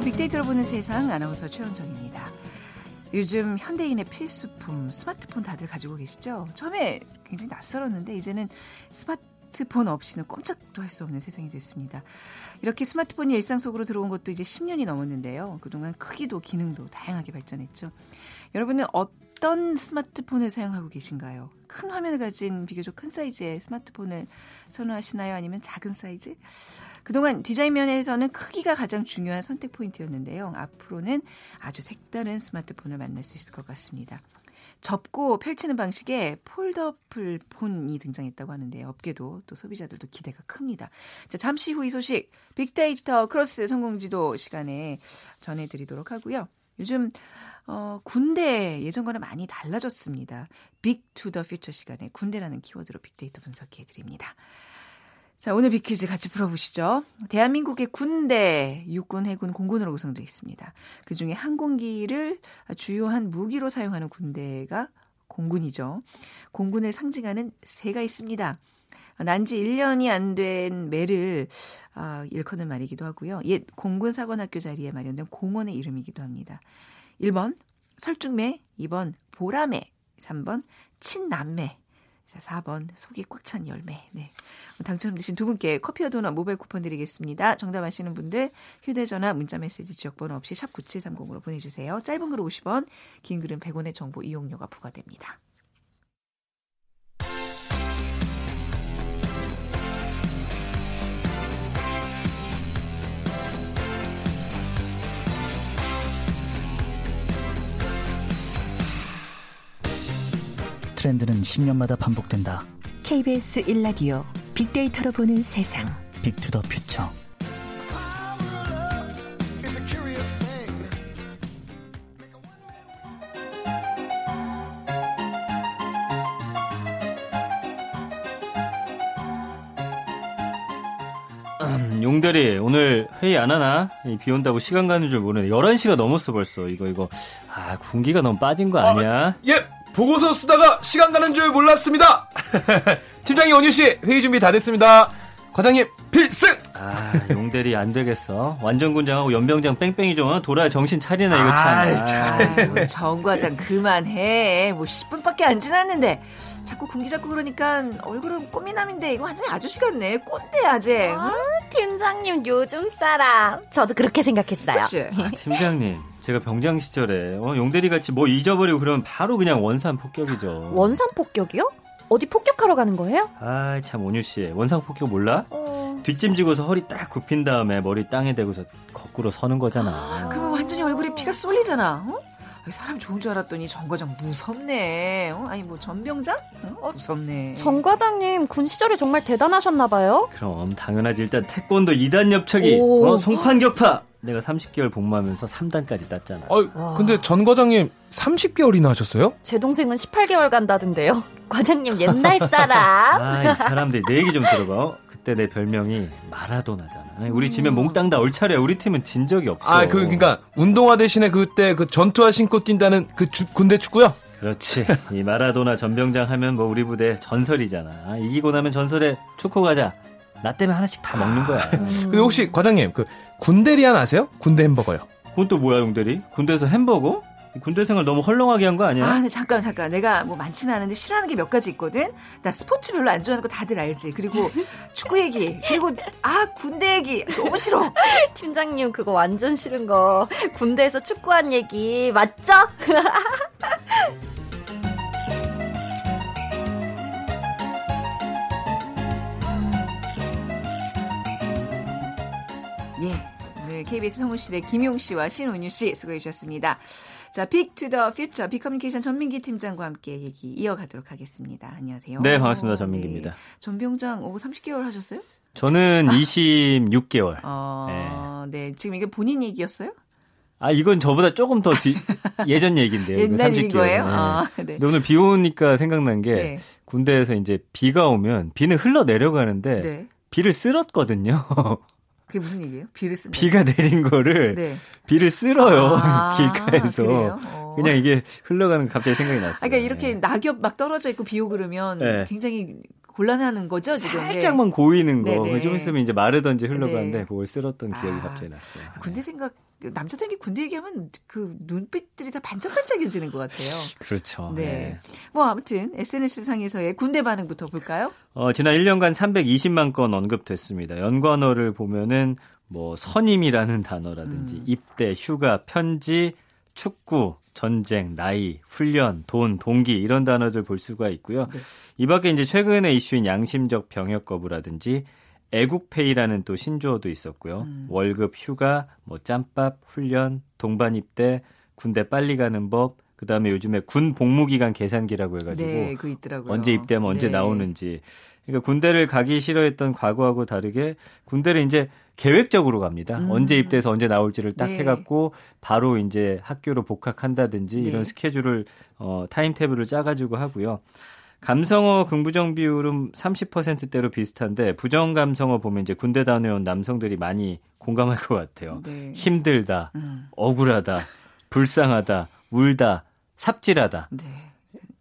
빅데이터로 보는 세상 아나운서 최현정입니다. 요즘 현대인의 필수품 스마트폰 다들 가지고 계시죠? 처음에 굉장히 낯설었는데 이제는 스마트폰 없이는 꼼짝도 할 수 없는 세상이 됐습니다. 이렇게 스마트폰이 일상 속으로 들어온 것도 이제 10년이 넘었는데요. 그동안 크기도 기능도 다양하게 발전했죠. 여러분은 어떤 스마트폰을 사용하고 계신가요? 큰 화면을 가진 비교적 큰 사이즈의 스마트폰을 선호하시나요? 아니면 작은 사이즈? 그동안 디자인 면에서는 크기가 가장 중요한 선택 포인트였는데요. 앞으로는 아주 색다른 스마트폰을 만날 수 있을 것 같습니다. 접고 펼치는 방식의 foldable 폰이 등장했다고 하는데요. 업계도 또 소비자들도 기대가 큽니다. 자, 잠시 후 이 소식 빅데이터 크로스 성공지도 시간에 전해드리도록 하고요. 요즘 어, 군대 예전과는 많이 달라졌습니다. Big to the Future 시간에 군대라는 키워드로 빅데이터 분석해 드립니다. 자, 오늘 비퀴즈 같이 풀어보시죠. 대한민국의 군대, 육군, 해군, 공군으로 구성되어 있습니다. 그 중에 항공기를 주요한 무기로 사용하는 군대가 공군이죠. 공군을 상징하는 새가 있습니다. 난지 1년이 안 된 매를 아, 일컫는 말이기도 하고요. 옛 공군 사관학교 자리에 마련된 공원의 이름이기도 합니다. 1번 설중매, 2번 보라매, 3번 친남매, 자, 4번 속이 꽉 찬 열매. 네. 당첨되신 두 분께 커피와 도넛 모바일 쿠폰 드리겠습니다. 정답 아시는 분들 휴대전화 문자메시지 지역번호 없이 샵 9730으로 보내주세요. 짧은 글 50원, 긴 글은 100원의 정보 이용료가 부과됩니다. 트렌드는 10년마다 반복된다. KBS 1라디오 빅데이터로 보는 세상. 빅투더 퓨처. 음, 용대리 오늘 회의 안 하나? 비 온다고 시간 가는 줄 모르네. 11시가 넘었어 벌써. 이거 이거. 아 군기가 너무 빠진 거 아니야? 아, 예. 보고서 쓰다가 시간 가는 줄 몰랐습니다. 팀장님 원유 씨 회의 준비 다 됐습니다. 과장님 필승. 아 용대리 안 되겠어. 완전 군장하고 연병장 뺑뺑이 좀 돌아야 정신 차리나 이거 참. 아, 아, 정 과장 그만해. 뭐 10분밖에 안 지났는데. 자꾸 군기 잡고 그러니까 얼굴은 꽃미남인데 이거 완전히 아저씨 같네. 꼰대 아재. 아, 팀장님 요즘 사람. 저도 그렇게 생각했어요. 아, 팀장님. 제가 병장 시절에 어, 용대리 같이 뭐 잊어버리고 그러면 바로 그냥 원산 폭격이죠. 원산 폭격이요? 어디 폭격하러 가는 거예요? 아, 참 온유 씨. 원산 폭격 몰라? 어... 뒷짐지고서 허리 딱 굽힌 다음에 머리 땅에 대고서 거꾸로 서는 거잖아. 아, 그러면 완전히 얼굴에 피가 쏠리잖아. 어? 사람 좋은 줄 알았더니 정 과장 무섭네. 어? 아니 뭐 전병장? 어? 무섭네. 정 과장님 군 시절에 정말 대단하셨나 봐요. 그럼 당연하지. 일단 태권도 2단 엽척이, 어, 송판격파. 내가 30개월 복무하면서 3단까지 땄잖아. 아, 근데 전 과장님 30개월이나 하셨어요? 제 동생은 18개월 간다던데요. 과장님 옛날 사람. 아, 이 사람들 내 얘기 좀 들어봐. 어? 그때 내 별명이 마라도나잖아. 우리 집에 몽땅 다올 차례야. 우리 팀은 진 적이 없어. 아, 그 그러니까 운동화 대신에 그때 그 전투화 신고 뛴다는 그 주, 군대 축구요? 그렇지. 이 마라도나 전병장 하면 뭐 우리 부대 전설이잖아. 이기고 나면 전설에 축구 가자. 나 때문에 하나씩 다 먹는 거야. 음. 그 혹시 과장님 그 군대리안 아세요? 군대 햄버거요. 그건 또 뭐야 용대리? 군대에서 햄버거? 군대 생활 너무 헐렁하게 한 거 아니야? 아, 네, 잠깐, 잠깐. 내가 뭐 많지는 않은데 싫어하는 게 몇 가지 있거든? 나 스포츠 별로 안 좋아하는 거 다들 알지? 그리고 축구 얘기. 그리고, 아, 군대 얘기. 너무 싫어. 팀장님, 그거 완전 싫은 거. 군대에서 축구한 얘기. 맞죠? 예. 오늘 KBS 성우실의 김용 씨와 신은유 씨 수고해 주셨습니다. 자, Big to the Future 빅 커뮤니케이션 전민기 팀장과 함께 얘기 이어가도록 하겠습니다. 안녕하세요. 네, 반갑습니다. 전민기입니다. 네. 전병장 오 30개월 하셨어요? 저는 26개월. 어, 네. 네. 지금 이게 본인 얘기였어요? 아, 이건 저보다 조금 더 뒤, 예전 얘기인데요. 옛날 얘기인 거예요? 네. 아, 네. 오늘 비 오니까 생각난 게 네. 군대에서 이제 비가 오면 비는 흘러 내려가는데 네. 비를 쓸었거든요. 그게 무슨 얘기예요? 비를 쓴 비가 내린 거를 네. 비를 쓸어요 아, 길가에서 어. 그냥 이게 흘러가는 갑자기 생각이 났어요. 그러니까 이렇게 네. 낙엽 막 떨어져 있고 비 오고 그러면 네. 굉장히 곤란하는 거죠 지금. 네. 살짝만 고이는 거. 네네. 좀 있으면 이제 마르던지 흘러가는데 네. 그걸 쓸었던 기억이 아, 갑자기 났어요. 군대 생각 남자들이 군대 얘기하면 그 눈빛들이 다 반짝반짝해지는 것 같아요. 그렇죠. 네. 네. 뭐 아무튼 SNS 상에서의 군대 반응부터 볼까요? 어, 지난 1년간 320만 건 언급됐습니다. 연관어를 보면은 뭐 선임이라는 단어라든지 음. 입대, 휴가, 편지, 축구, 전쟁, 나이, 훈련, 돈, 동기 이런 단어들 볼 수가 있고요. 네. 이 밖에 이제 최근에 이슈인 양심적 병역 거부라든지 애국페이라는 또 신조어도 있었고요. 음. 월급, 휴가, 뭐 짬밥, 훈련, 동반 입대, 군대 빨리 가는 법, 그다음에 요즘에 군 복무 기간 계산기라고 해 가지고 네. 언제 입대하면 언제 네. 나오는지. 그러니까 군대를 가기 싫어했던 과거하고 다르게 군대를 이제 계획적으로 갑니다. 음. 언제 입대해서 언제 나올지를 딱 네. 해갖고 바로 이제 학교로 복학한다든지 네. 이런 스케줄을 어, 타임테이블을 짜가지고 하고요. 감성어 긍부정 비율은 30%대로 비슷한데 부정 감성어 보면 이제 군대 다녀온 남성들이 많이 공감할 것 같아요. 네. 힘들다, 음. 억울하다, 불쌍하다, 울다, 삽질하다.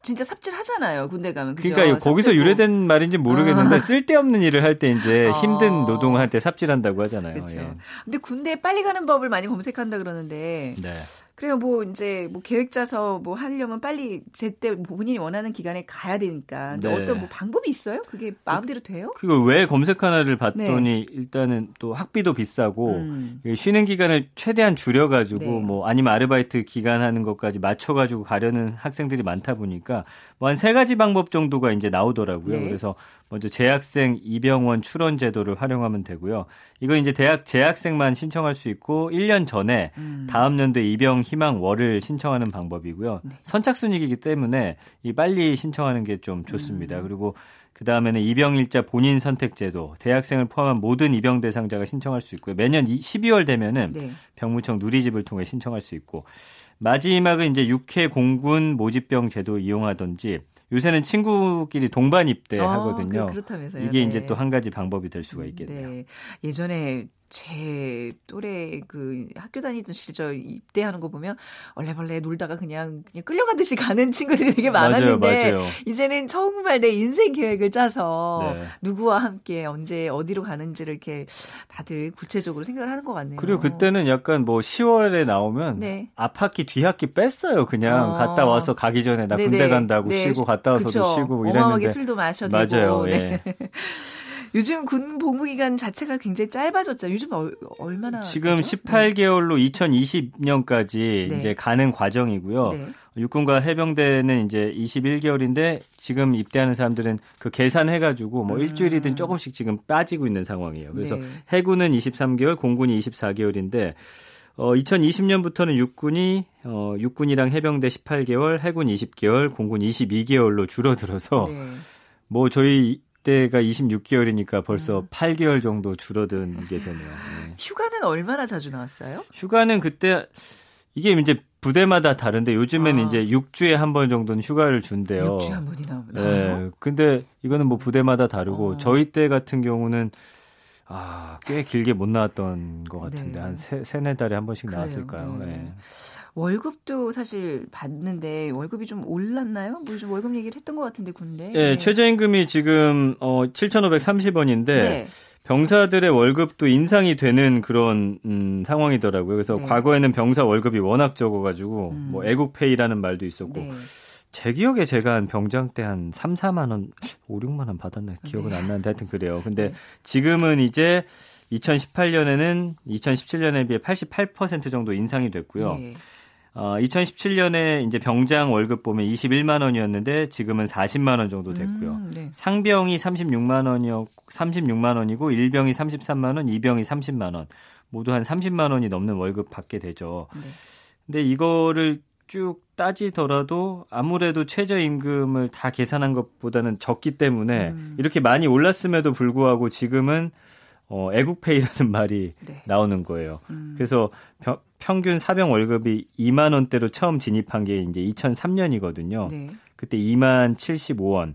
네. 진짜 삽질하잖아요. 군대 가면. 그죠? 그러니까 거기서. 유래된 말인지 모르겠는데 쓸데없는 일을 할 때 이제 어. 힘든 때 삽질한다고 하잖아요. 그렇죠. 예. 근데 군대에 빨리 가는 법을 많이 검색한다 그러는데 네. 그래요. 뭐 이제 뭐 계획 짜서 뭐 하려면 빨리 제때 본인이 원하는 기간에 가야 되니까. 근데 네. 어떤 뭐 방법이 있어요? 그게 마음대로 돼요? 그거 왜 검색 하나를 봤더니 일단은 또 학비도 비싸고 네. 음. 쉬는 기간을 최대한 줄여가지고 네. 뭐 아니면 아르바이트 기간 하는 것까지 맞춰가지고 가려는 학생들이 많다 보니까 뭐 한 세 가지 방법 정도가 이제 나오더라고요. 네. 그래서 먼저 재학생 입영원 출원 제도를 활용하면 되고요. 이거 이제 대학 재학생만 신청할 수 있고 1년 전에 음. 다음 연도에 입영 희망 월을 신청하는 방법이고요. 네. 선착순이기 때문에 이 빨리 신청하는 게좀 음. 좋습니다. 그리고 그 다음에는 입영일자 본인 선택제도, 대학생을 포함한 모든 입영 대상자가 신청할 수 있고요. 매년 이- 12월 되면은 네. 병무청 누리집을 통해 신청할 수 있고 마지막은 이제 육해 공군 모집병 제도 이용하든지 요새는 친구끼리 동반 입대 하거든요. 어, 그, 그렇다면서요. 이게 네. 이제 또 한 가지 방법이 될 수가 있겠네요. 네. 예전에 제 또래 그 학교 다니던 시절 입대하는 거 보면 얼레벌레 놀다가 그냥 그냥 끌려가듯이 가는 친구들이 되게 많았는데 맞아요, 맞아요. 이제는 정말 내 인생 계획을 짜서 네. 누구와 함께 언제 어디로 가는지를 이렇게 다들 구체적으로 생각을 하는 것 같네요. 그리고 그때는 약간 뭐 10월에 나오면 네. 앞학기 뒤학기 뺐어요. 그냥 어. 갔다 와서 가기 전에 나 네네. 군대 간다고 네. 쉬고 갔다 와서도 그쵸. 쉬고 뭐 어마어마하게 이랬는데 술도 마셔도 맞아요. 되고. 예. 요즘 군 복무 기간 자체가 굉장히 짧아졌죠. 요즘 얼, 얼마나 지금 되죠? 18개월로 2020년까지 네. 이제 가는 과정이고요. 네. 육군과 해병대는 이제 21개월인데 지금 입대하는 사람들은 그 계산해가지고 뭐 음. 일주일이든 조금씩 지금 빠지고 있는 상황이에요. 그래서 네. 해군은 23개월, 공군이 24개월인데 어 2020년부터는 육군이 어 육군이랑 해병대 18개월, 해군 20개월, 공군 22개월로 줄어들어서 네. 뭐 저희 때가 26개월이니까 벌써 음. 8개월 정도 줄어든 게 되네요. 네. 휴가는 얼마나 자주 나왔어요? 휴가는 그때 이게 이제 부대마다 다른데 요즘에는 아. 이제 6주에 한 번 정도는 휴가를 준대요. 6주에 한 번이나. 네. 근데 이거는 뭐 부대마다 다르고 어. 저희 때 같은 경우는 아, 꽤 길게 못 나왔던 것 같은데 네. 한 세, 세네 달에 한 번씩 그래요. 나왔을까요? 네. 네. 월급도 사실 받는데 월급이 좀 올랐나요? 뭐좀 월급 얘기를 했던 것 같은데 군대. 예, 최저임금이 지금 어 7,530원인데 네. 병사들의 월급도 인상이 되는 그런 음, 상황이더라고요. 그래서 네. 과거에는 병사 월급이 워낙 적어가지고 음. 뭐 애국페이라는 말도 있었고 네. 제 기억에 제가 한 병장 때 한 3, 4만 원, 5, 6만 원 받았나 기억은 네. 안 나는데 하여튼 그래요. 근데 지금은 이제 2018년에는 2017년에 비해 88% 정도 인상이 됐고요. 네. 어, 2017년에 이제 병장 월급 보면 21만 원이었는데 지금은 40만 원 정도 됐고요. 음, 네. 상병이 36만 원이었 36만 원이고 일병이 33만 원, 이병이 30만 원. 모두 한 30만 원이 넘는 월급 받게 되죠. 네. 근데 이거를 쭉 따지더라도 아무래도 최저임금을 다 계산한 것보다는 적기 때문에 음. 이렇게 많이 올랐음에도 불구하고 지금은 어, 애국페이라는 말이 네. 나오는 거예요. 음. 그래서 평- 평균 사병 월급이 2만 원대로 처음 진입한 게 이제 2003년이거든요. 네. 그때 2만 75원.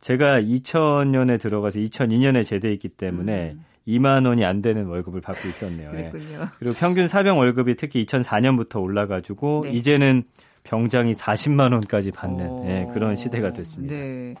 제가 2000년에 들어가서 2002년에 제대했기 때문에 음. 2만 원이 안 되는 월급을 받고 있었네요. 예. 그리고 평균 사병 월급이 특히 2004년부터 올라가지고 네. 이제는 병장이 40만 원까지 받는 어, 예, 그런 시대가 됐습니다. 네.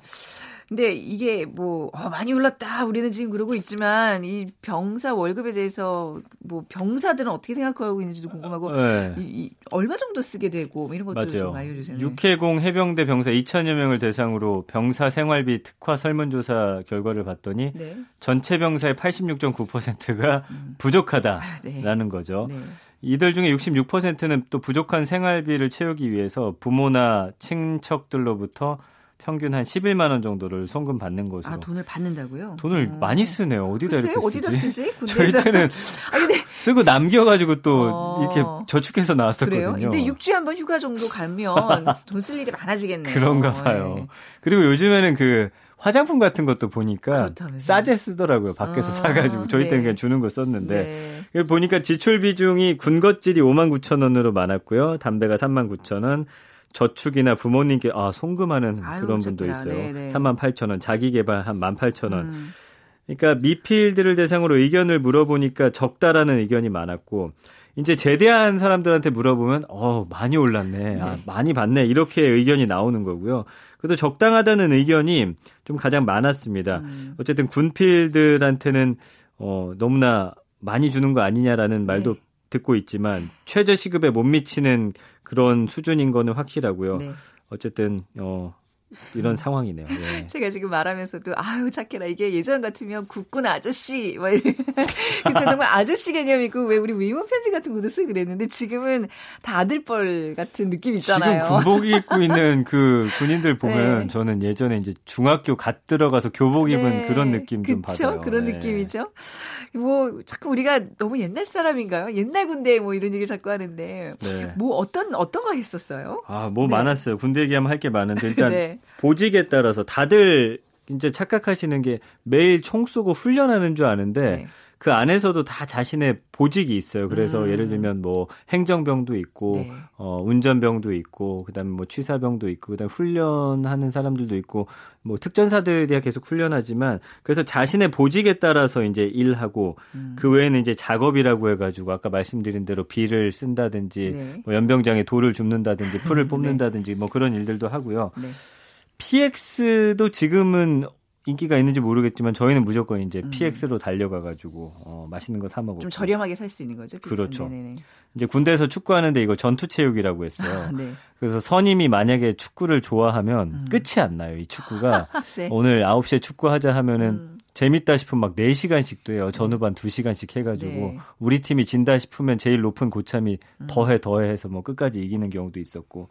근데 이게 뭐 어, 많이 올랐다. 우리는 지금 그러고 있지만 이 병사 월급에 대해서 뭐 병사들은 어떻게 생각하고 있는지도 궁금하고 네. 이, 이 얼마 정도 쓰게 되고 뭐 이런 것도 좀 맞아요. 알려주세요. 네. 육해공 해병대 병사 2천여 명을 대상으로 병사 생활비 특화 설문조사 결과를 봤더니 네. 전체 병사의 86.9%가 부족하다라는 네. 거죠. 네. 이들 중에 66%는 또 부족한 생활비를 채우기 위해서 부모나 친척들로부터 평균 한 11만 원 정도를 송금 받는 것으로. 아 돈을 받는다고요? 돈을 어. 많이 쓰네요. 어디다 글쎄요, 이렇게 어디다 쓰지? 쓰지? 저희. 때는 아 근데 쓰고 남겨가지고 또 어. 이렇게 저축해서 나왔었거든요. 그래요? 근데 6주에 한 번 휴가 정도 가면 돈 쓸 일이 많아지겠네요. 그런가 봐요. 네. 그리고 요즘에는 그 화장품 같은 것도 보니까 그렇다면서요? 싸게 쓰더라고요. 밖에서 아, 사가지고 저희 때는 네. 그냥 주는 거 썼는데 네. 보니까 지출 비중이 군것질이 5만 9천 원으로 많았고요. 담배가 3만 9천 원. 저축이나 부모님께 아 송금하는 아유, 그런 분도. 있어요. 네, 네. 3만 8천 원, 자기 개발 한 1만 8천 원. 음. 그러니까 미필들을 대상으로 의견을 물어보니까 적다라는 의견이 많았고 이제 제대한 사람들한테 물어보면 어 많이 올랐네, 아, 많이 받네 이렇게 의견이 나오는 거고요. 그래도 적당하다는 의견이 좀 가장 많았습니다. 음. 어쨌든 군필들한테는 어 너무나 많이 주는 거 아니냐라는 말도 네. 듣고 있지만 최저 시급에 못 미치는 그런 수준인 거는 확실하고요. 네. 어쨌든 어 이런 상황이네요. 예. 제가 지금 말하면서도 아유 착해라 이게 예전 같으면 국군 아저씨 막 이래. 그쵸 정말 아저씨 개념이고 왜 우리 위문 편지 같은 것도 쓰고 그랬는데 지금은 다 아들뻘 같은 느낌 있잖아요. 지금 군복 입고 있는 그 군인들 보면 네. 저는 예전에 이제 중학교 갓 들어가서 교복 입은 네, 그런 느낌 좀 그쵸? 받아요. 그런 네. 느낌이죠. 뭐 자꾸 우리가 너무 옛날 사람인가요? 옛날 군대 뭐 이런 얘기 자꾸 하는데 네. 뭐 어떤 어떤 거 했었어요? 아, 뭐 네. 많았어요. 군대 얘기하면 할 게 많은데 일단 네. 보직에 따라서 다들 이제 착각하시는 게 매일 총 쏘고 훈련하는 줄 아는데 네. 그 안에서도 다 자신의 보직이 있어요. 그래서 음. 예를 들면 뭐 행정병도 있고 네. 어 운전병도 있고 그다음에 뭐 취사병도 있고 그다음에 훈련하는 사람들도 있고 뭐 특전사들이야 계속 훈련하지만 그래서 자신의 보직에 따라서 이제 일하고 음. 그 외에는 이제 작업이라고 해 가지고 아까 말씀드린 대로 비를 쓴다든지 네. 뭐 연병장에 돌을 줍는다든지 풀을 네. 뽑는다든지 뭐 그런 일들도 하고요. 네. PX도 지금은 인기가 있는지 모르겠지만 저희는 무조건 이제 음. PX로 달려가가지고 어, 맛있는 거 사 먹고 좀 저렴하게 살 수 있는 거죠. 그렇죠. 네네네. 이제 군대에서 축구하는데 이거 전투체육이라고 했어요. 네. 그래서 선임이 만약에 축구를 좋아하면 음. 끝이 안 나요. 이 축구가 네. 오늘 9시에 축구하자 하면은 음. 재밌다 싶으면 막 4시간씩도 해요. 전후반 2시간씩 해가지고 네. 우리 팀이 진다 싶으면 제일 높은 고참이 음. 더해 더해 해서 뭐 끝까지 이기는 경우도 있었고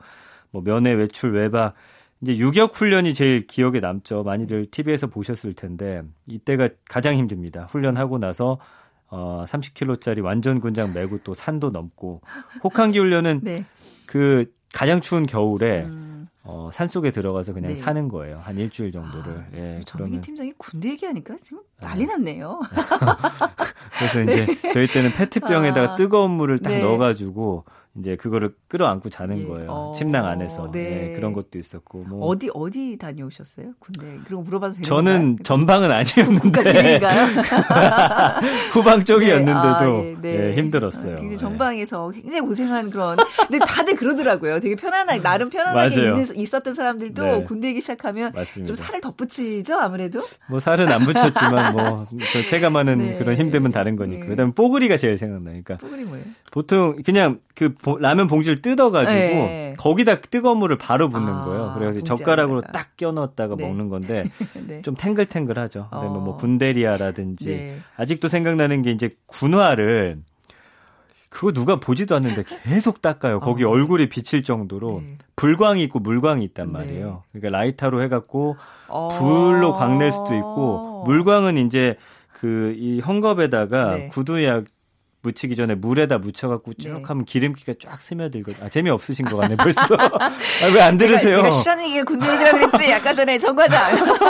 뭐 면회 외출 외박 이제 유격 훈련이 제일 기억에 남죠. 많이들 TV에서 보셨을 텐데 이때가 가장 힘듭니다. 훈련하고 나서 어 30km짜리 완전 군장 메고 또 산도 넘고 혹한기 훈련은 네. 그 가장 추운 겨울에 음. 어, 산 속에 들어가서 그냥 네. 사는 거예요. 한 일주일 정도를. 예, 정민기 그러면 팀장이 군대 얘기하니까 지금 난리 났네요. 그래서 이제 저희 때는 페트병에다가 아. 뜨거운 물을 딱 네. 넣어가지고 이제 그거를 끌어안고 자는 예. 거예요. 어. 침낭 안에서 네. 예, 그런 것도 있었고. 뭐 어디 어디 다녀오셨어요? 군대. 그리고 물어봐도 되는 저는 건가요? 전방은 아니었는데? 후방 쪽이었는데도 네. 아, 예, 네. 예, 힘들었어요. 굉장히 예. 전방에서 굉장히 고생한 그런. 근데 다들 그러더라고요. 되게 편안하게 나름 편안하게. 있는, 있었던 사람들도 네. 군대 기 시작하면 맞습니다. 좀 살을 덧붙이죠 아무래도. 뭐 살은 안 붙였지만 뭐저 체감하는 네. 그런 힘듦은 다른 거니까. 네. 그다음에 뽀글이가 제일 생각나요. 그러니까 뽀글이 뭐예요? 보통 그냥 그 보- 라면 봉지를 뜯어가지고 네. 거기다 뜨거운 물을 바로 붓는 아, 거예요. 그래서 젓가락으로 안에다가. 딱 껴넣었다가 네. 먹는 건데 네. 좀 탱글탱글하죠. 그다음에 어. 뭐 군대리아라든지 네. 아직도 생각나는 게 이제 군화를 그거 누가 보지도 않는데 계속 닦아요. 거기 어. 얼굴이 비칠 정도로 네. 불광이 있고 물광이 있단 네. 말이에요. 그러니까 라이터로 해갖고 어. 불로 광낼 수도 있고 물광은 이제 그 이 헝겊에다가 네. 구두약 묻히기 전에 물에다 묻혀갖고 쭉 네. 하면 기름기가 쫙 스며들거든. 아, 재미없으신 것 같네, 벌써. 아, 왜 안 들으세요? 내가, 내가 싫어하는 얘기가 군대 얘기라 그랬지. 아까 전에 정과장.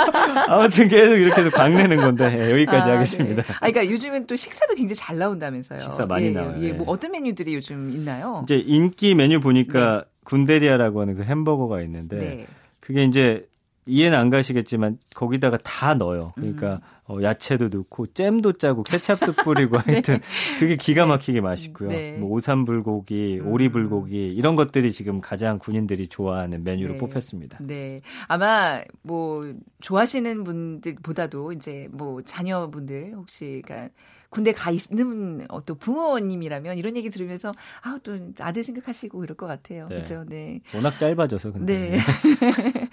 아무튼 계속 이렇게 해서 광내는 건데, 예, 여기까지 아, 하겠습니다. 네. 아, 그러니까 요즘은 또 식사도 굉장히 잘 나온다면서요. 식사 많이 예, 나와요. 예, 예. 뭐 어떤 메뉴들이 요즘 있나요? 이제 인기 메뉴 보니까 군대리아라고 하는 그 햄버거가 있는데, 네. 그게 이제 이해는 안 가시겠지만 거기다가 다 넣어요. 그러니까 음. 어, 야채도 넣고 잼도 짜고 케찹도 뿌리고 하여튼 그게 기가 막히게 맛있고요. 네. 뭐 오삼 불고기, 음. 오리 불고기 이런 것들이 지금 가장 군인들이 좋아하는 메뉴로 네. 뽑혔습니다. 네. 아마 뭐 좋아하시는 분들보다도 이제 뭐 자녀분들 혹시 그러니까 군대 가 있는 어떤 부모님이라면 이런 얘기 들으면서 아 또 아들 생각하시고 이럴 것 같아요. 네. 그렇죠. 네. 워낙 짧아져서 근데. 네.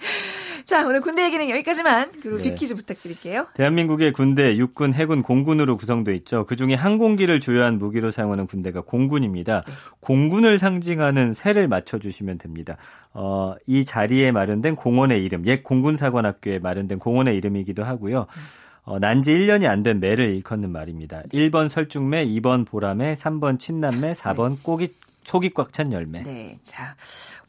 자, 오늘 군대 얘기는 여기까지만. 그리고 네. 빅퀴즈 부탁드릴게요. 대한민국의 군대 육군, 해군, 공군으로 구성돼 있죠. 그중에 항공기를 주요한 무기로 사용하는 군대가 공군입니다. 공군을 상징하는 새를 맞춰 주시면 됩니다. 어, 이 자리에 마련된 공원의 이름, 옛 공군사관학교에 마련된 공원의 이름이기도 하고요. 어, 난지 1년이 안 된 매를 일컫는 말입니다. 1번 설중매, 2번 보라매, 3번 친남매, 4번 꼬기 속이 꽉 찬 열매. 네. 자,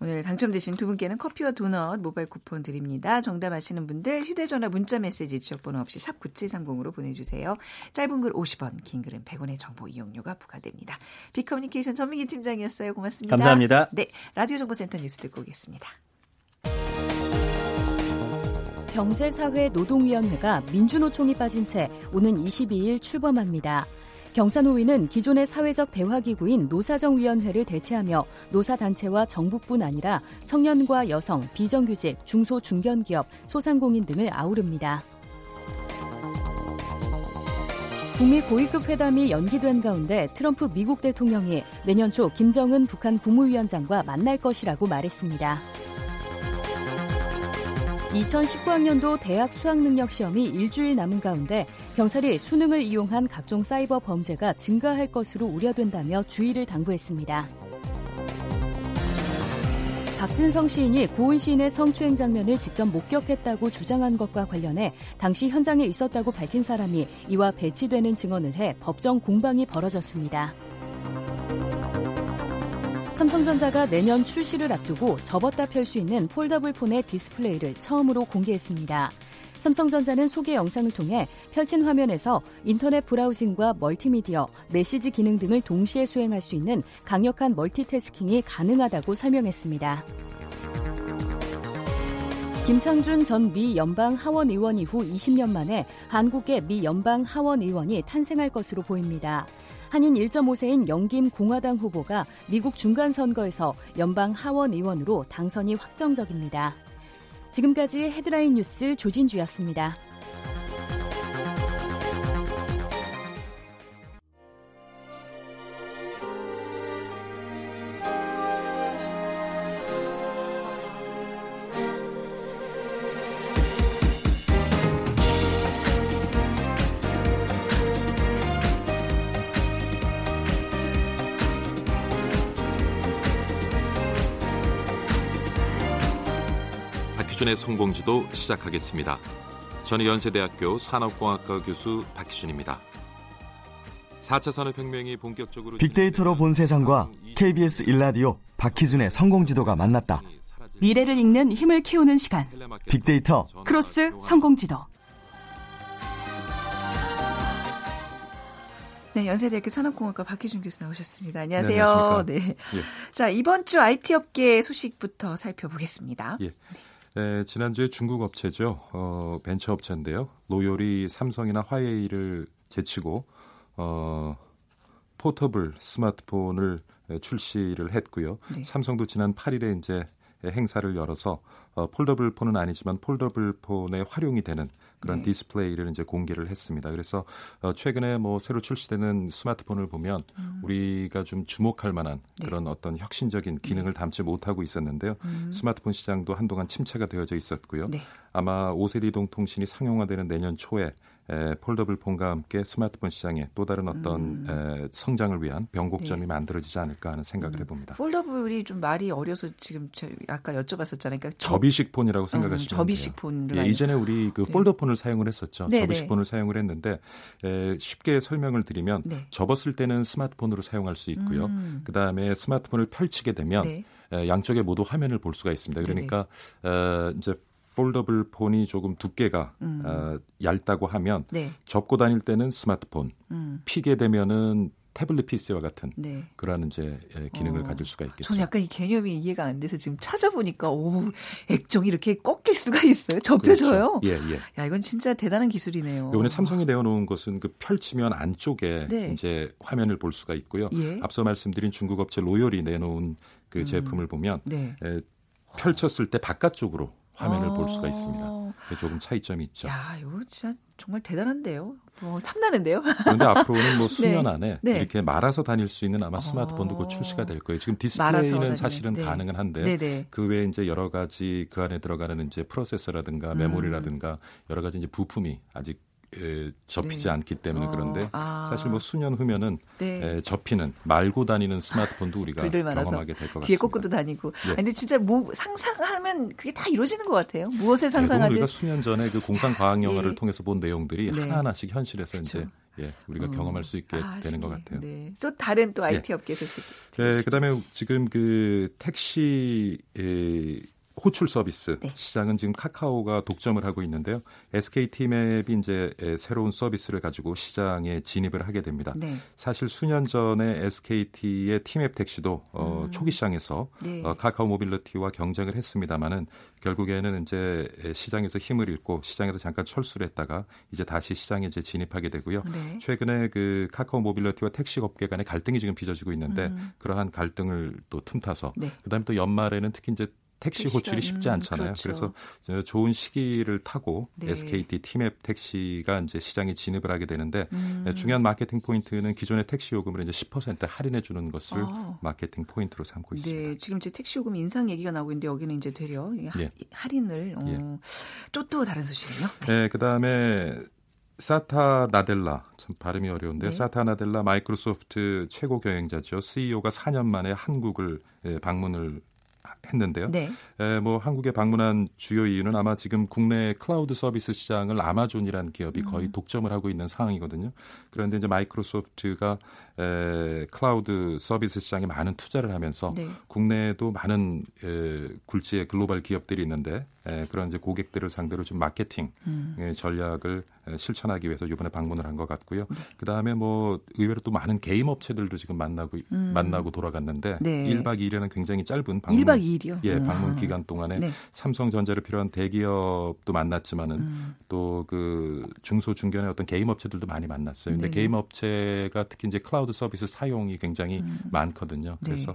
오늘 당첨되신 두 분께는 커피와 도넛 모바일 쿠폰 드립니다. 정답 아시는 분들 휴대전화 문자 메시지 지역번호 없이 샵 9730으로 보내주세요. 짧은 글 50원, 긴 글은 100원의 정보 이용료가 부과됩니다. 빅커뮤니케이션 전민기 팀장이었어요. 고맙습니다. 감사합니다. 네. 라디오 정보센터 뉴스 듣고 오겠습니다. 경제사회 노동위원회가 민주노총이 빠진 채 오는 22일 출범합니다. 경사노위는 기존의 사회적 대화기구인 노사정위원회를 대체하며 노사단체와 정부뿐 아니라 청년과 여성, 비정규직, 중소 중견기업, 소상공인 등을 아우릅니다. 북미 고위급 회담이 연기된 가운데 트럼프 미국 대통령이 내년 초 김정은 북한 국무위원장과 만날 것이라고 말했습니다. 2019학년도 대학 수학능력 시험이 일주일 남은 가운데 경찰이 수능을 이용한 각종 사이버 범죄가 증가할 것으로 우려된다며 주의를 당부했습니다. 박진성 시인이 고은 시인의 성추행 장면을 직접 목격했다고 주장한 것과 관련해 당시 현장에 있었다고 밝힌 사람이 이와 배치되는 증언을 해 법정 공방이 벌어졌습니다. 삼성전자가 내년 출시를 앞두고 접었다 펼 수 있는 foldable 폰의 디스플레이를 처음으로 공개했습니다. 삼성전자는 소개 영상을 통해 펼친 화면에서 인터넷 browsing과 멀티미디어, 메시지 기능 등을 동시에 수행할 수 있는 강력한 멀티태스킹이 가능하다고 설명했습니다. 김창준 전 미 연방 하원 의원 이후 20년 만에 한국의 미 연방 하원 의원이 탄생할 것으로 보입니다. 한인 1.5세인 영김 공화당 후보가 미국 중간 선거에서 연방 하원 의원으로 당선이 확정적입니다. 지금까지 헤드라인 뉴스 조진주였습니다. 박희준의 성공지도 시작하겠습니다. 저는 연세대학교 산업공학과 교수 박희준입니다. 4차 산업혁명이 본격적으로 빅데이터로 본 세상과 KBS 일라디오 박희준의 성공지도가 만났다. 미래를 읽는 힘을 키우는 시간. 빅데이터 크로스 성공지도. 네, 연세대학교 산업공학과 박희준 교수 나오셨습니다. 안녕하세요. 네. 네. 예. 자, 이번 주 IT 업계 소식부터 살펴보겠습니다. 예. 네, 지난주에 중국 업체죠. 어, 벤처 업체인데요. 로욜이 삼성이나 화웨이를 제치고 어, foldable 스마트폰을 출시를 했고요. 네. 삼성도 지난 8일에 이제 행사를 열어서 어, foldable 폰은 아니지만 foldable 폰에 활용이 되는 그런 네. 디스플레이를 이제 공개를 했습니다. 그래서 어, 최근에 뭐 새로 출시되는 스마트폰을 보면 우리가 좀 주목할 만한 음. 네. 그런 어떤 혁신적인 기능을 담지 못하고 있었는데요. 스마트폰 시장도 한동안 침체가 되어져 있었고요. 네. 아마 오세리동 통신이 상용화되는 내년 초에 에, 폴더블 폰과 함께 스마트폰 시장에 또 다른 어떤 에, 성장을 위한 변곡점이 음. 네. 만들어지지 않을까 하는 생각을 해봅니다. 폴더블이 좀 말이 어려서 지금 저 아까 여쭤봤었잖아요. 그러니까 저- 접이식 폰이라고 생각하시면 음, 접이식. 폰을 예, 이전에 우리 그 네. 폴더폰을 사용을 했었죠. 네, 접이식 네. 폰을 사용을 했는데 에, 쉽게 설명을 드리면 네. 접었을 때는 스마트폰으로 사용할 수 있고요. 음. 그 다음에 스마트폰을 펼치게 되면 네. 에, 양쪽에 모두 화면을 볼 수가 있습니다. 그러니까 어, 이제 폴더블 폰이 조금 두께가 음. 어, 얇다고 하면 네. 접고 다닐 때는 스마트폰, 음. 피게 되면은 태블릿 PC와 같은 네. 그러한 이제 예, 기능을 어, 가질 수가 있겠죠. 저는 약간 이 개념이 이해가 안 돼서 지금 찾아보니까 오 액정이 이렇게 꺾일 수가 있어요. 접혀져요. 그렇죠. 예, 예. 야 이건 진짜 대단한 기술이네요. 이번에 삼성이 내어놓은 것은 그 펼치면 안쪽에 네. 이제 화면을 볼 수가 있고요. 예. 앞서 말씀드린 중국 업체 로욜이 내놓은 그 제품을 보면 네. 에, 펼쳤을 때 바깥쪽으로 화면을 아. 볼 수가 있습니다. 조금 차이점이 있죠. 야 이거 진짜 정말 대단한데요. 뭐 탐나는데요. 그런데 앞으로는 뭐 수년 네. 안에 네. 이렇게 말아서 다닐 수 있는 아마 스마트폰도 곧 출시가 될 거예요. 지금 디스플레이는 사실은 네. 가능은 한데 네네. 그 외에 이제 여러 가지 그 안에 들어가는 이제 프로세서라든가 음. 메모리라든가 여러 가지 이제 부품이 아직 에, 접히지 네. 않기 때문에 어, 그런데 아. 사실 뭐 수년 후면은 네. 에, 접히는 말고 다니는 스마트폰도 우리가 경험하게 될것 귀에 같습니다. 꽂고도 다니고. 예. 아니, 근데 진짜 뭐 상상하면 그게 다 이루어지는 것 같아요. 무엇을 대부분 상상하든. 우리가 수년 전에 그 공상 과학 영화를 예. 통해서 본 내용들이 네. 하나하나씩 현실에서 그쵸. 이제 예, 우리가 어. 경험할 수 있게 아, 되는 것 네. 같아요. 네. 또 다른 또 예. IT 업계 소식. 네, 그다음에 지금 그 택시 에, 호출 서비스 네. 시장은 지금 카카오가 독점을 하고 있는데요. SK 팀앱이 이제 에, 새로운 서비스를 가지고 시장에 진입을 하게 됩니다. 네. 사실 수년 전에 SKT의 팀앱 택시도 어, 음. 초기 시장에서 네. 어, 카카오 모빌리티와 경쟁을 했습니다마는 결국에는 이제 시장에서 힘을 잃고 시장에서 잠깐 철수를 했다가 이제 다시 시장에 이제 진입하게 되고요. 네. 최근에 그 카카오 모빌리티와 택시 업계 간의 갈등이 지금 빚어지고 있는데 음. 그러한 갈등을 또 틈타서 네. 그다음에 또 연말에는 특히 이제 택시 택시가, 호출이 쉽지 음, 않잖아요. 그렇죠. 그래서 저 좋은 시기를 타고 네. SKT 팀앱 택시가 이제 시장에 진입을 하게 되는데 음. 네, 중요한 마케팅 포인트는 기존의 택시 요금을 이제 10% 할인해 주는 것을 아. 마케팅 포인트로 삼고 있습니다. 네, 지금 이제 택시 요금 인상 얘기가 나오고 있는데 여기는 이제 되려 하- 예. 할인을 어, 예. 또또 다른 소식은요? 네, 그다음에 사타 나델라 참 발음이 어려운데요. 네. 사타 나델라 마이크로소프트 최고 경영자죠. CEO가 4년 만에 한국을 예, 방문을 했는데요. 네. 에, 뭐 한국에 방문한 주요 이유는 아마 지금 국내 클라우드 서비스 시장을 아마존이라는 기업이 음. 거의 독점을 하고 있는 상황이거든요. 그런데 이제 마이크로소프트가 에, 클라우드 서비스 시장에 많은 투자를 하면서 네. 국내에도 많은 에, 굴지의 글로벌 기업들이 있는데 에, 그런 이제 고객들을 상대로 좀 마케팅 음. 의 전략을 에, 실천하기 위해서 이번에 방문을 한 것 같고요. 네. 그 다음에 뭐 의외로 또 많은 게임 업체들도 지금 만나고 음. 만나고 돌아갔는데 네. 1박 2일의 굉장히 짧은 방문 1박 2일이요? 예, 음. 방문 기간 동안에 네. 삼성전자를 비롯한 대기업도 만났지만은 음. 또그 중소 중견의 어떤 게임 업체들도 많이 만났어요. 근데 네네. 게임 업체가 특히 이제 클라우드 서비스 사용이 굉장히 많거든요. 네. 그래서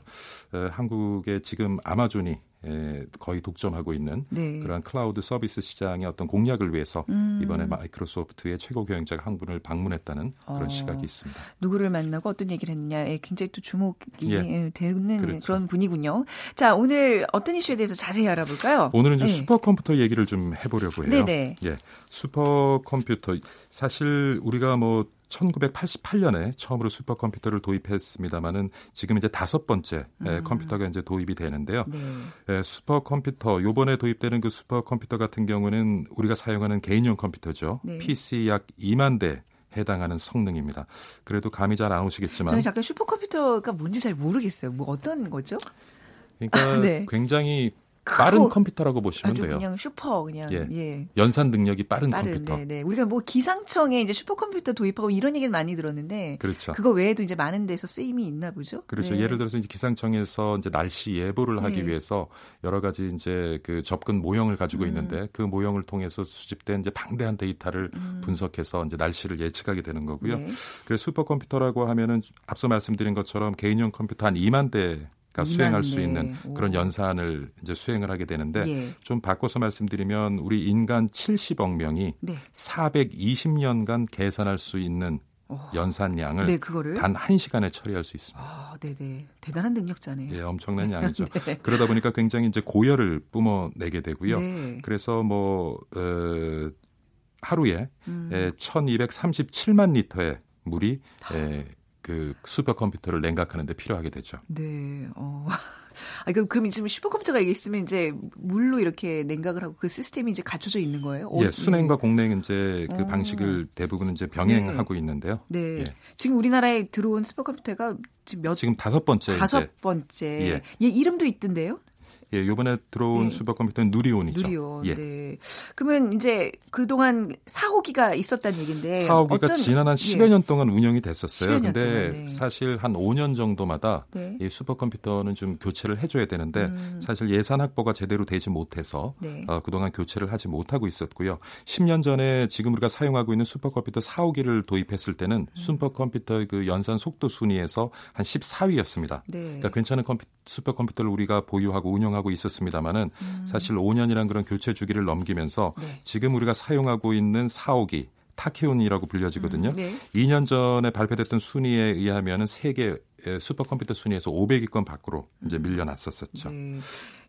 어, 한국에 지금 아마존이 에, 거의 독점하고 있는 네. 그러한 클라우드 서비스 시장의 어떤 공략을 위해서 음. 이번에 마이크로소프트의 최고 경영자가 한국을 방문했다는 그런 어. 시각이 있습니다. 누구를 만나고 어떤 얘기를 했느냐에 굉장히 또 주목이 예. 예, 되는 그렇죠. 그런 분이군요. 자, 오늘 어떤 이슈에 대해서 자세히 알아볼까요? 오늘은 이제 네. 슈퍼컴퓨터 얘기를 좀 해보려고 해요. 네네. 예, 슈퍼컴퓨터 사실 우리가 뭐 1988년에 처음으로 슈퍼컴퓨터를 도입했습니다마는 지금 이제 다섯 번째 에, 컴퓨터가 이제 도입이 되는데요. 네. 에, 슈퍼컴퓨터 요번에 도입되는 그 슈퍼컴퓨터 같은 경우는 우리가 사용하는 개인용 컴퓨터죠. 네. PC 약 2만 대 해당하는 성능입니다. 그래도 감이 잘 안 오시겠지만 저는 잠깐 슈퍼컴퓨터가 뭔지 잘 모르겠어요. 뭐 어떤 거죠? 그러니까 아, 네. 굉장히 빠른 컴퓨터라고 보시면 돼요. 그냥 슈퍼 그냥 예. 예. 연산 능력이 빠른, 빠른 컴퓨터. 네, 네. 우리가 뭐 기상청에 이제 슈퍼컴퓨터 도입하고 이런 얘기는 많이 들었는데 그렇죠. 그거 외에도 이제 많은 데서 쓰임이 있나 보죠. 그렇죠. 네. 예를 들어서 이제 기상청에서 이제 날씨 예보를 하기 네. 위해서 여러 가지 이제 그 접근 모형을 가지고 음. 있는데 그 모형을 통해서 수집된 이제 방대한 데이터를 분석해서 이제 날씨를 예측하게 되는 거고요. 네. 그래서 슈퍼컴퓨터라고 하면은 앞서 말씀드린 것처럼 개인용 컴퓨터 한 2만 대 가 2만 수행할 수 대. 있는 오. 그런 연산을 이제 수행을 하게 되는데 예. 좀 바꿔서 말씀드리면 우리 인간 70억 명이 네. 420년간 계산할 수 있는 연산량을 네, 단 1시간에 처리할 수 있습니다. 아, 네, 네. 대단한 능력자네요. 예, 엄청난 양이죠. 네. 그러다 보니까 굉장히 이제 고열을 뿜어내게 되고요. 네. 그래서 뭐 어, 하루에 음. 에, 1,237만 리터의 물이 에, 그 슈퍼 컴퓨터를 냉각하는 데 필요하게 되죠. 네. 어. 아, 그 그럼 지금 슈퍼컴퓨터가 이게 있으면 이제 물로 이렇게 냉각을 하고 그 시스템이 이제 갖춰져 있는 거예요? 예, 어, 수냉과 공냉 이제 그 어. 방식을 대부분 이제 병행하고 있는데요. 네. 예. 지금 우리나라에 들어온 슈퍼컴퓨터가 지금 몇 지금 다섯 번째 다섯 이제 번째. 예. 얘 이름도 있던데요? 예, 요번에 들어온 네. 슈퍼컴퓨터는 누리온이죠. 누리온. 예. 네. 그러면 이제 그동안 4호기가 있었다는 얘기인데 사호기가 어떤- 지난 한 10여 예. 년 동안 운영이 됐었어요. 10여 년 근데 동안, 네. 사실 한 5년 정도마다 네. 이 슈퍼 컴퓨터는 좀 교체를 해 줘야 되는데 음. 사실 예산 확보가 제대로 되지 못해서 네. 어, 그동안 교체를 하지 못하고 있었고요. 10년 전에 지금 우리가 사용하고 있는 슈퍼 컴퓨터 4호기를 도입했을 때는 음. 슈퍼 컴퓨터의 그 연산 속도 순위에서 한 14위였습니다. 네. 그러니까 괜찮은 컴퓨, 슈퍼컴퓨터를 우리가 보유하고 운영하고 있었습니다만은 음. 사실 5년이란 그런 교체 주기를 넘기면서 네. 지금 우리가 사용하고 있는 4호기 타케온이라고 불려지거든요. 음, 네. 2년 전에 발표됐던 순위에 의하면은 세계 슈퍼컴퓨터 순위에서 500위권 밖으로 이제 밀려났었었죠. 네.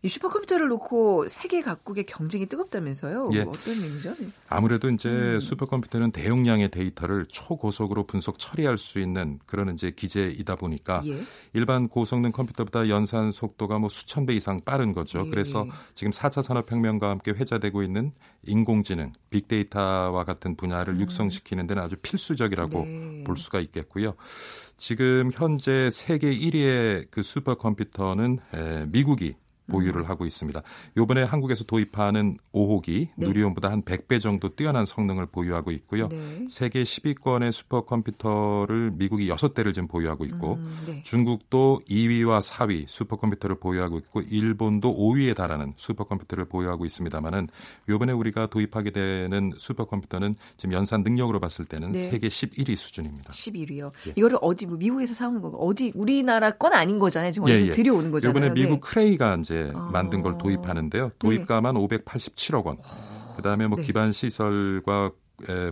이 슈퍼컴퓨터를 놓고 세계 각국의 경쟁이 뜨겁다면서요? 예. 어떤 의미죠? 네. 아무래도 이제 음. 슈퍼컴퓨터는 대용량의 데이터를 초고속으로 분석 처리할 수 있는 그런 이제 기재이다 보니까 예. 일반 고성능 컴퓨터보다 연산 속도가 뭐 수천 배 이상 빠른 거죠. 예. 그래서 지금 4차 산업혁명과 함께 회자되고 있는 인공지능, 빅데이터와 같은 분야를 육성시키는 데는 아주 필수적이라고 음. 네. 볼 수가 있겠고요. 지금 현재 세계 1위의 그 슈퍼컴퓨터는 에, 미국이 보유를 음. 하고 있습니다. 요번에 한국에서 도입하는 5호기 네. 누리온보다 한 100배 정도 뛰어난 성능을 보유하고 있고요. 네. 세계 10위권의 슈퍼컴퓨터를 미국이 6대를 지금 보유하고 있고 음, 네. 중국도 2위와 4위 슈퍼컴퓨터를 보유하고 있고 일본도 5위에 달하는 슈퍼컴퓨터를 보유하고 있습니다만은 요번에 우리가 도입하게 되는 슈퍼컴퓨터는 지금 연산 능력으로 봤을 때는 네. 세계 11위 수준입니다. 11위요. 예. 이거를 어디 뭐 미국에서 사오는 거 어디 우리나라 건 아닌 거잖아요. 지금 예, 어디서 예. 들여오는 거잖아요. 이번에 미국 네. 크레이가 이제 어. 만든 걸 도입하는데요. 도입가만 587억 원. 그다음에 뭐 네. 기반 시설과 에,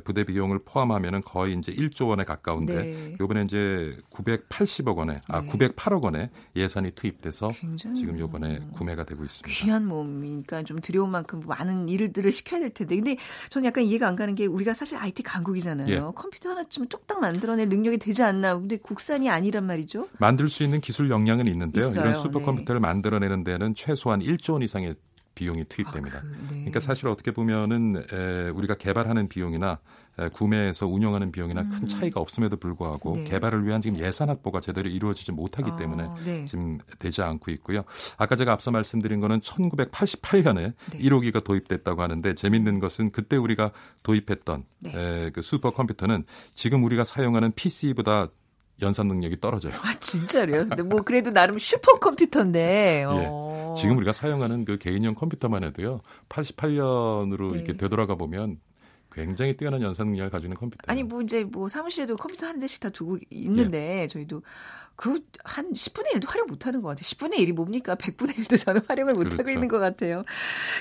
부대 비용을 포함하면은 거의 이제 1조 원에 가까운데 네. 요번에 이제 980억 원에 아 네. 908억 원에 예산이 투입돼서 지금 요번에 구매가 되고 있습니다. 귀한 몸이니까 좀 들여온 만큼 많은 일들을 시켜야 될 텐데. 근데 저는 약간 이해가 안 가는 게 우리가 사실 IT 강국이잖아요. 예. 컴퓨터 하나쯤은 뚝딱 만들어낼 능력이 되지 않나. 근데 국산이 아니란 말이죠. 만들 수 있는 기술 역량은 있는데요. 있어요. 이런 슈퍼컴퓨터를 만들어내는 데는 최소한 1조 원 이상의 비용이 투입됩니다. 아, 그, 네. 그러니까 사실 어떻게 보면은 에, 우리가 개발하는 비용이나 에, 구매해서 운영하는 비용이나 큰 차이가 없음에도 불구하고 네. 개발을 위한 지금 예산 확보가 제대로 이루어지지 못하기 아, 때문에 네. 지금 되지 않고 있고요. 아까 제가 앞서 말씀드린 거는 1988년에 네. 1호기가 도입됐다고 하는데 재밌는 것은 그때 우리가 도입했던 네. 에, 그 슈퍼컴퓨터는 지금 우리가 사용하는 PC보다 연산 능력이 떨어져요. 아, 진짜로요? 근데 뭐 그래도 나름 슈퍼컴퓨터인데. 어. 예. 지금 우리가 사용하는 그 개인용 컴퓨터만 해도요. 88년으로 네. 이렇게 되돌아가 보면 굉장히 뛰어난 연산 능력을 가지고 있는 컴퓨터. 아니 뭐 이제 뭐 사무실에도 컴퓨터 한 대씩 다 두고 있는데 저희도 그 한 10분의 1도 활용 못 하는 것 같아요. 10분의 1이 뭡니까? 100분의 1도 저는 활용을 못 하고 그렇죠. 있는 것 같아요.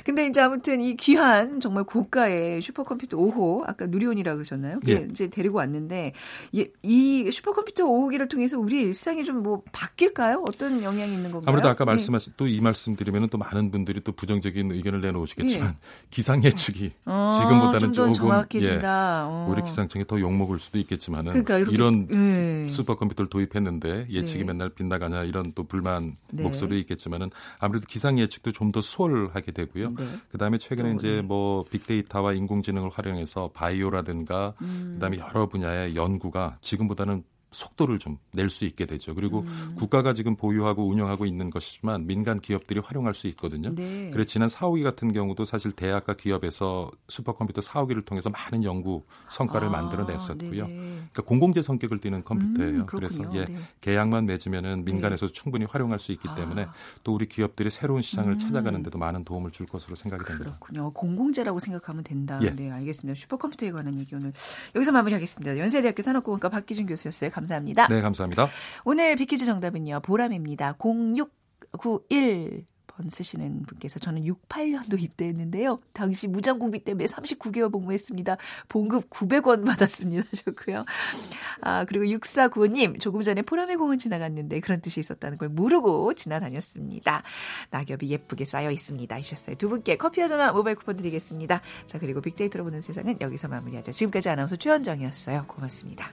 근데 이제 아무튼 이 귀한 정말 고가의 슈퍼컴퓨터 5호 아까 누리온이라고 그러셨나요? 예. 이제 데리고 왔는데 이, 이 슈퍼컴퓨터 5호기를 통해서 우리 일상이 좀 뭐 바뀔까요? 어떤 영향이 있는 건가요? 아무래도 아까 네. 말씀하신 또이 말씀 드리면은 또 많은 분들이 또 부정적인 의견을 내놓으시겠지만 예. 기상 예측이 어, 지금보다는 좀더 조금 정확해진다. 예, 어. 우리 기상청이 더 욕먹을 수도 있겠지만은 그러니까 이런 예. 슈퍼컴퓨터를 도입했는데 예측이 네. 맨날 빗나가냐 이런 또 불만 네. 목소리 있겠지만은 아무래도 기상 예측도 좀 더 수월하게 되고요. 네. 그다음에 최근에 또, 이제 네. 뭐 빅데이터와 인공지능을 활용해서 바이오라든가 음. 그다음에 여러 분야의 연구가 지금보다는 속도를 좀 낼 수 있게 되죠. 그리고 음. 국가가 지금 보유하고 운영하고 있는 것이지만 민간 기업들이 활용할 수 있거든요. 네. 그래서 지난 4호기 같은 경우도 사실 대학과 기업에서 슈퍼컴퓨터 4호기를 통해서 많은 연구 성과를 아, 만들어냈었고요. 네네. 그러니까 공공재 성격을 띠는 컴퓨터예요. 음, 그래서. 예, 네. 계약만 맺으면은 민간에서 충분히 활용할 수 있기 아. 때문에 또 우리 기업들이 새로운 시장을 음. 찾아가는 데도 많은 도움을 줄 것으로 생각이 됩니다. 그렇군요. 공공재라고 생각하면 된다. 예. 네, 알겠습니다. 슈퍼컴퓨터에 관한 얘기 오늘 여기서 마무리하겠습니다. 연세대학교 산업공학과 박기준 교수였어요. 감 사합니다. 네, 감사합니다. 오늘 비키즈 정답은요. 보람입니다. 0691 번 쓰시는 분께서 저는 68년도 입대했는데요. 당시 무장공비 때문에 39개월 복무했습니다. 봉급 900원 받았습니다. 하셨고요. 아, 그리고 6495님, 조금 전에 포람의 공원 지나갔는데 그런 뜻이 있었다는 걸 모르고 지나다녔습니다. 낙엽이 예쁘게 쌓여 있습니다. 하셨어요. 두 분께 커피와 도넛 모바일 쿠폰 드리겠습니다. 자, 그리고 빅데이터로 보는 세상은 여기서 마무리하죠. 지금까지 아나운서 최현정이었어요. 고맙습니다.